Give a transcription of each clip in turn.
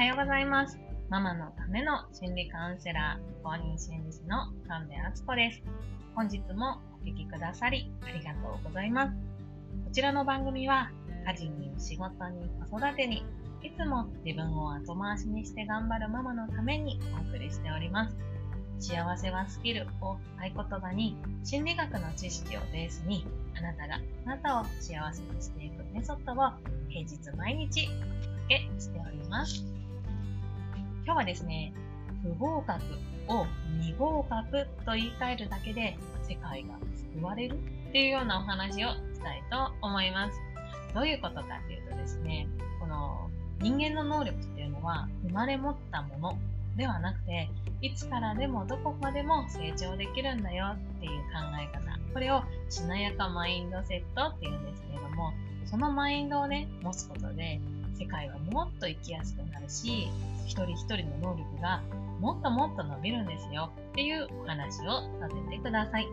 はようございます。ママのための心理カウンセラー、公認心理師の神戸敦子です。本日もお聴きくださりありがとうございます。こちらの番組は、家事に仕事に子育てに、いつも自分を後回しにして頑張るママのためにお送りしております。幸せはスキルを合言葉に心理学の知識をベースにあなたがあなたを幸せにしていくメソッドを平日毎日お届けしております。今日はですね、不合格を未合格と言い換えるだけで世界が救われるっていうようなお話をしたいと思います。どういうことかっていうとですね、この人間の能力っていうのは生まれ持ったものではなくて、いつからでもどこまでも成長できるんだよっていう考え方。これをしなやかマインドセットっていうんですけれども、そのマインドをね、持つことで、世界はもっと生きやすくなるし、一人一人の能力がもっともっと伸びるんですよっていうお話をさせてください。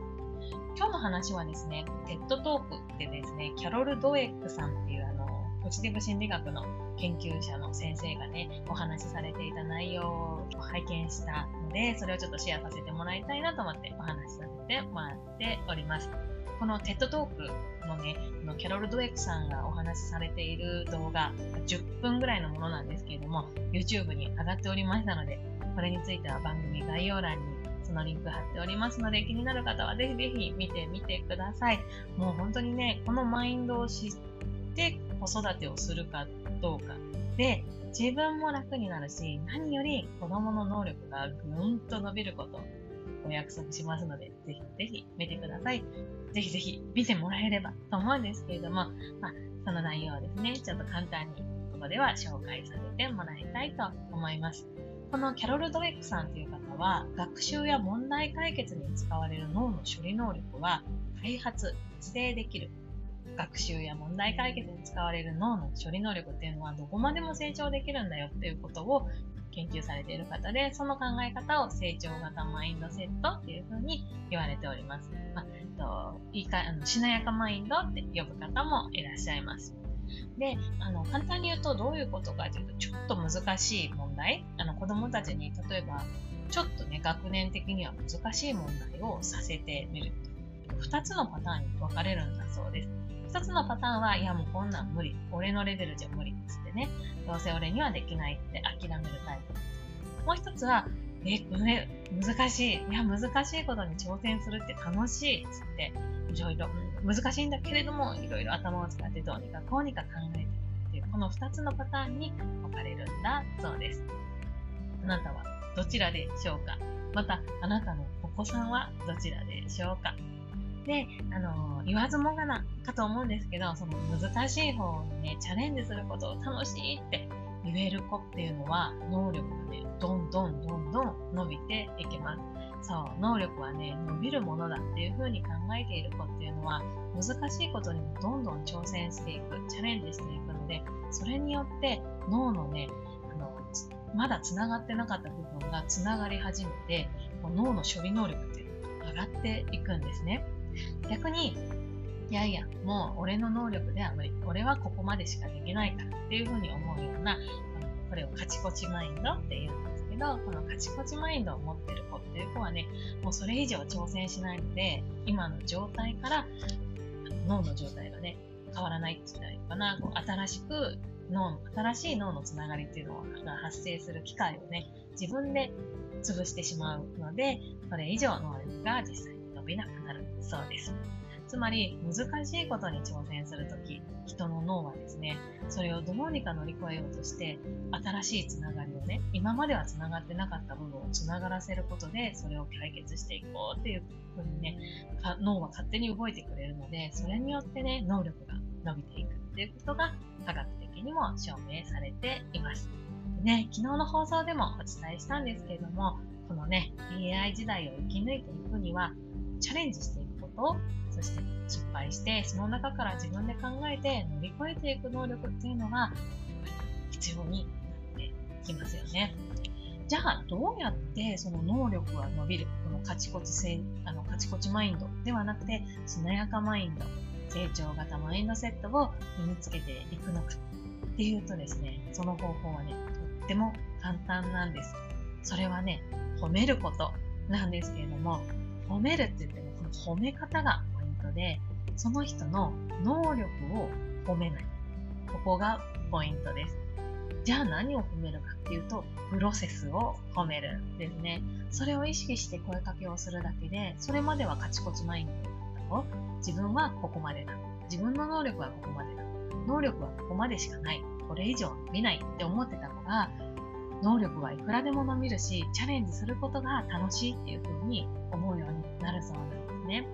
今日の話はですね、テッドトークでですね、キャロル・ドエックさんっていうあの、ポジティブ心理学の研究者の先生がね、お話しされていた内容を拝見したので、それをちょっとシェアさせてもらいたいなと思ってお話しさせてもらっております。このテッドトークのね、のキャロル・ドエックさんがお話しされている動画、10分ぐらいのものなんですけれども、YouTube に上がっておりましたので、これについては番組概要欄にそのリンク貼っておりますので、気になる方はぜひぜひ見てみてください。もう本当にね、このマインドを知って子育てをするかどうかで、自分も楽になるし、何より子供の能力がぐんと伸びることお約束しますので、ぜひぜひ見てください。ぜひぜひ見てもらえればと思うんですけれども、まあ、その内容をですね、ちょっと簡単にここでは紹介させてもらいたいと思います。このキャロル・ドレックさんという方は、学習や問題解決に使われる脳の処理能力は、開発、自制できる。学習や問題解決に使われる脳の処理能力っていうのはどこまでも成長できるんだよっていうことを研究されている方で、その考え方を成長型マインドセットっていうふうに言われております。まあ、といいかあのしなやかマインドって呼ぶ方もいらっしゃいます。で、あの、簡単に言うとどういうことかというと、ちょっと難しい問題、あの、子供たちに例えば、ちょっとね、学年的には難しい問題をさせてみる。2つのパターンに分かれるんだそうです。一つのパターンは、いやもうこんなん無理。俺のレベルじゃ無理っつってね。どうせ俺にはできないって諦めるタイプ。もう一つは、え、これ難しい。いや、難しいことに挑戦するって楽しいっつって、いろいろ、難しいんだけれども、いろいろ頭を使ってどうにかこうにか考えてるっていう、この二つのパターンに分かれるんだそうです。あなたはどちらでしょうか？また、あなたのお子さんはどちらでしょうか？で、あの、言わずもがなかと思うんですけど、その難しい方にね、チャレンジすることを楽しいって言える子っていうのは、能力がね、どんどんどんどん伸びていきます。そう、能力はね、伸びるものだっていう風に考えている子っていうのは、難しいことにもどんどん挑戦していく、チャレンジしていくので、それによって脳のね、あの、まだ繋がってなかった部分が繋がり始めて、脳の処理能力っていうのが上がっていくんですね。逆に、いやいや、もう俺の能力では無理。俺はここまでしかできないからっていうふうに思うような、これをカチコチマインドって言うんですけど、このカチコチマインドを持ってる子っていう子はね、もうそれ以上挑戦しないので、今の状態から脳の状態がね、変わらないって言ったらいいかな、こう新しく脳の、新しい脳のつながりっていうのが発生する機会をね、自分で潰してしまうので、それ以上能力が実際に伸びなくなるそうです。つまり、難しいことに挑戦するとき、人の脳はですね、それをどうにか乗り越えようとして、新しいつながりをね、今まではつながってなかった部分をつながらせることで、それを解決していこうっていうふうにね、脳は勝手に動いてくれるので、それによってね、能力が伸びていくっていうことが科学的にも証明されています。ね、昨日の放送でもお伝えしたんですけれども、このね、AI 時代を生き抜いていくには、チャレンジしていくこと、そして失敗して、その中から自分で考えて乗り越えていく能力っていうのが必要になってきますよね。じゃあ、どうやってその能力が伸びる、このカチコチ性、あの、カチコチマインドではなくて、しなやかマインド、成長型マインドセットを身につけていくのかっていうとですね、その方法はね、とっても簡単なんです。それはね、褒めることなんですけれども、褒めるって言って、の褒め方がポイントで、その人の能力を褒めない。ここがポイントです。じゃあ何を褒めるかっていうと、プロセスを褒めるんですね。それを意識して声かけをするだけで、それまではカチコチマインドだったの自分はここまでだ。自分の能力はここまでだ。能力はここまでしかない。これ以上伸びないって思ってたのが、能力はいくらでも伸びるし、チャレンジすることが楽しいっていう風に思うようになるそうなんですね。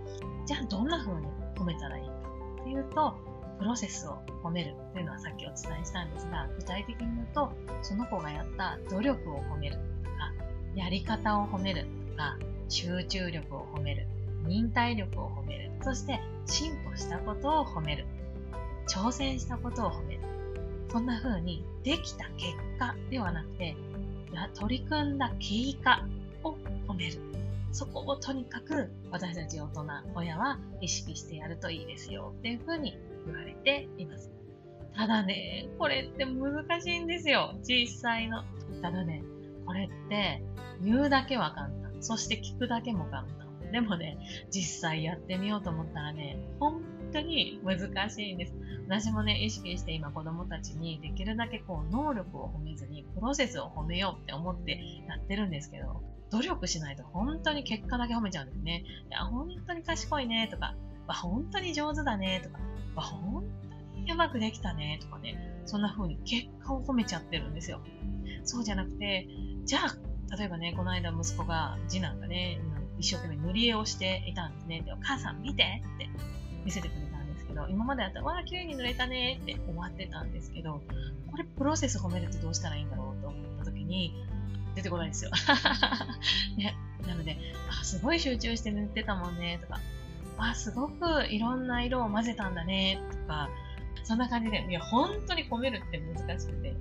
じゃあどんな風に褒めたらいいかっていうと、プロセスを褒めるというのはさっきお伝えしたんですが、具体的に言うと、その子がやった努力を褒めるとか、やり方を褒めるとか、集中力を褒める、忍耐力を褒める、そして進歩したことを褒める、挑戦したことを褒める。そんな風にできた結果ではなくて、取り組んだ経過を褒める。そこをとにかく私たち大人、親は意識してやるといいですよっていう風に言われています。ただね、これって難しいんですよ。実際の。ただね、これって言うだけは簡単。そして聞くだけも簡単。でもね、実際やってみようと思ったらね、本当に難しいんです。私もね、意識して今子供たちにできるだけこう能力を褒めずにプロセスを褒めようって思ってやってるんですけど、努力しないと本当に結果だけ褒めちゃうんですね。いや、本当に賢いねとか、本当に上手だねとか、本当にうまくできたねとかね、そんな風に結果を褒めちゃってるんですよ。そうじゃなくて、じゃあ、例えばね、この間息子が、次男がね、一生懸命塗り絵をしていたんですね。で、お母さん見てって見せてくれたんですけど、今までだったら、わあ、綺麗に塗れたねって終わってたんですけど、これプロセス褒めるってどうしたらいいんだろうと思った時に、出てこないですよ。ね、なので、あ、すごい集中して塗ってたもんねとか、あ、すごくいろんな色を混ぜたんだねとか、そんな感じで、いや、本当に褒めるって難しくて、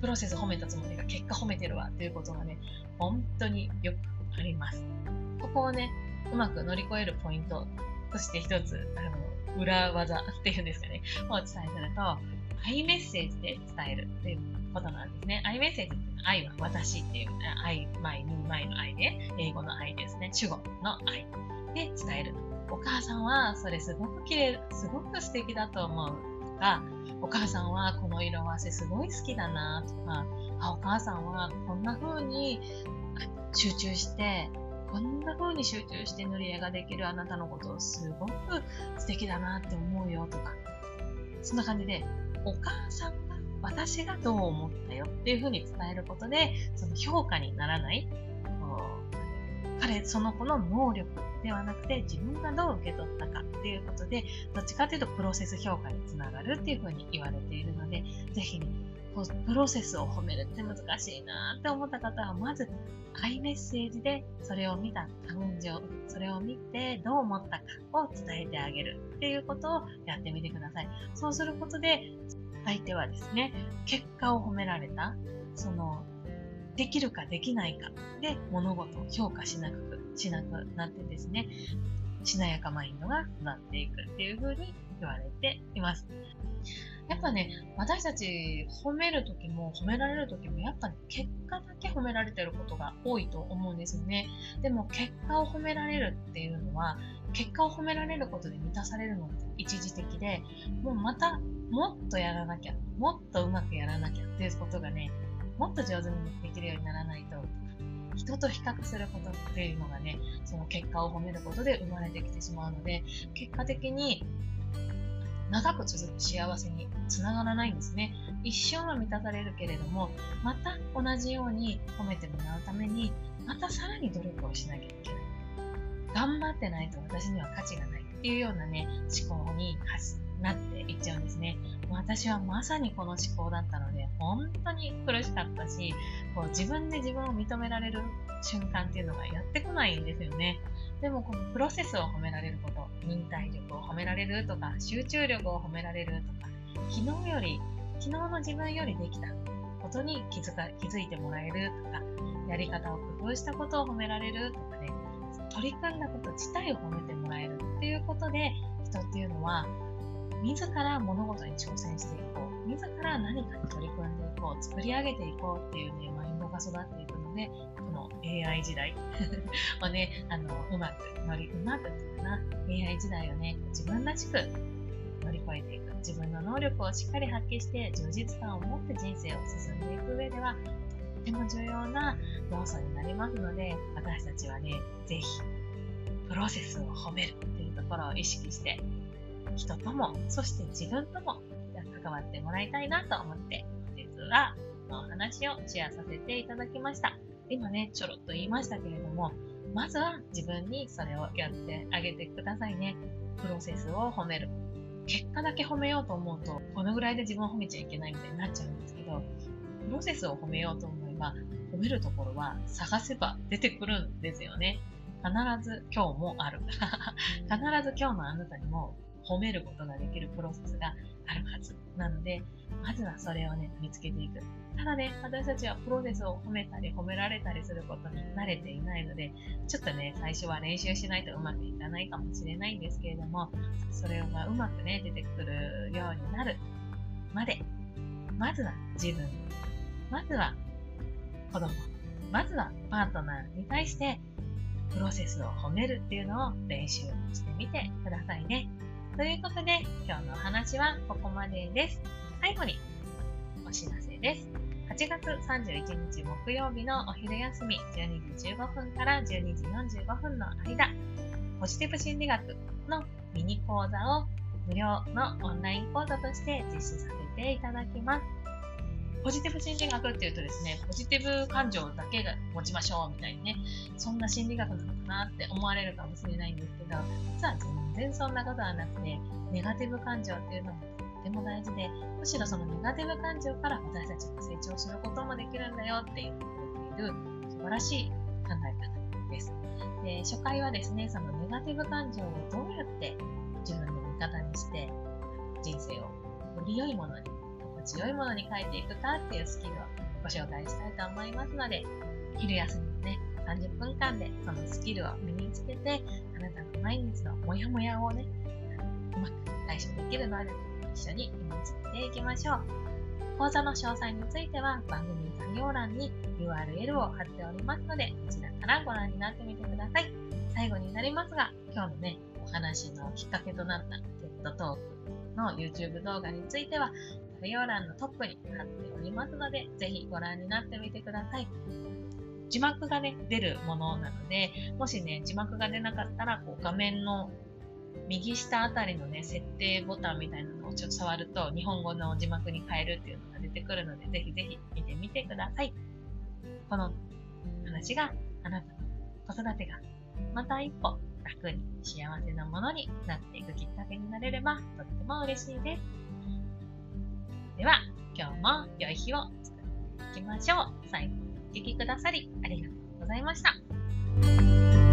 プロセス褒めたつもりが結果褒めてるわっていうことがね、本当によくあります。ここをね、うまく乗り越えるポイントとして一つ、あの、裏技っていうんですかね、をお伝えすると、アイメッセージで伝えるっていうことなんですね。アイメッセージって愛は私っていう、愛、前、に、前の愛で、英語の愛ですね。主語の愛で伝える。お母さんはそれすごく綺麗、すごく素敵だと思うとか、お母さんはこの色合わせすごい好きだなとか、あ、お母さんはこんな風に集中して、こんな風に集中して塗り絵ができるあなたのことをすごく素敵だなって思うよとか、そんな感じで、お母さんが私がどう思ったよっていうふうに伝えることで、その評価にならない、彼、その子の能力ではなくて自分がどう受け取ったかっていうことで、どっちかというとプロセス評価につながるっていうふうに言われているので、ぜひ、こうプロセスを褒めるって難しいなって思った方は、まず、アイメッセージでそれを見た感情、それを見てどう思ったかを伝えてあげるっていうことをやってみてください。そうすることで、相手はですね、結果を褒められた、その、できるかできないかで物事を評価しなく、しなくなってですね、しなやかマインドが育っていくっていう風に言われています。やっぱね、私たち褒めるときも褒められるときもやっぱ、ね、結果だけ褒められてることが多いと思うんですよね。でも結果を褒められるっていうのは、結果を褒められることで満たされるのって一時的で、もうまたもっとやらなきゃ、もっとうまくやらなきゃっていうことがね、もっと上手にできるようにならないと、人と比較することっていうのがね、その結果を褒めることで生まれてきてしまうので、結果的に長く続く幸せにつながらないんですね。一瞬は満たされるけれども、また同じように褒めてもらうために、またさらに努力をしなきゃいけない。頑張ってないと私には価値がないっていうようなね、思考になっていっちゃうんですね。私はまさにこの思考だったので、本当に苦しかったし、こう自分で自分を認められる瞬間っていうのがやってこないんですよね。でもこのプロセスを褒められること、忍耐力を褒められるとか、集中力を褒められるとか、昨日より、昨日の自分よりできたことに気づか気づいてもらえるとか、やり方を工夫したことを褒められるとかね、取り組んだこと自体を褒めてもらえるっていうことで、人っていうのは自ら物事に挑戦していこう。自ら何かに取り組んでいこう。作り上げていこうっていうね、が育っていくので、この AI 時代 をね、あの、うまく乗り、うまくっていうかな、AI 時代をね、自分らしく乗り越えていく。自分の能力をしっかり発揮して充実感を持って人生を進んでいく上では、とっても重要な要素になりますので、私たちはね、ぜひ、プロセスを褒めるっていうところを意識して、人とも、そして自分とも関わってもらいたいなと思って、本日はのお話をシェアさせていただきました。今ね、ちょろっと言いましたけれども、まずは自分にそれをやってあげてくださいね。プロセスを褒める。結果だけ褒めようと思うと、このぐらいで自分を褒めちゃいけないみたいになっちゃうんですけど、プロセスを褒めようと思えば、褒めるところは探せば出てくるんですよね。必ず今日もある。必ず今日のあなたにも褒めることができるプロセスがあるはず。なので、まずはそれをね、見つけていく。ただね、私たちはプロセスを褒めたり褒められたりすることに慣れていないので、ちょっとね、最初は練習しないとうまくいかないかもしれないんですけれども、それがうまくね、出てくるようになるまで、まずは自分、まずは子供、まずはパートナーに対して、プロセスを褒めるっていうのを練習してみてくださいね。ということで、今日のお話はここまでです。最後にお知らせです。8月31日木曜日のお昼休み12時15分から12時45分の間、ポジティブ心理学のミニ講座を無料のオンライン講座として実施させていただきます。ポジティブ心理学っていうとですね、ポジティブ感情だけが持ちましょうみたいにね、そんな心理学なのかなって思われるかもしれないんですけど、実は全然そんなことはなくて、ネガティブ感情っていうのもとっても大事で、むしろそのネガティブ感情から私たちが成長することもできるんだよって言っている素晴らしい考え方です。で初回はですね、そのネガティブ感情をどうやって自分の味方にして人生をより良いものに強いものに変えていくかっていうスキルをご紹介したいと思いますので、昼休みのね、30分間でそのスキルを身につけて、あなたの毎日のモヤモヤをね、うまく対処できる能力一緒に身につけていきましょう。講座の詳細については番組概要欄に URL を貼っておりますので、こちらからご覧になってみてください。最後になりますが、今日のね、お話のきっかけとなった TED トークの YouTube 動画については、概要欄のトップに貼っておりますので、ぜひご覧になってみてください。字幕がね、出るものなので、もしね、字幕が出なかったら、こう画面の右下あたりのね、設定ボタンみたいなのをちょっと触ると、日本語の字幕に変えるっていうのが出てくるので、ぜひぜひ見てみてください。この話があなたの子育てがまた一歩楽に幸せなものになっていくきっかけになれればとっても嬉しいです。では、今日も良い日を作っていきましょう。最後お聴きくださりありがとうございました。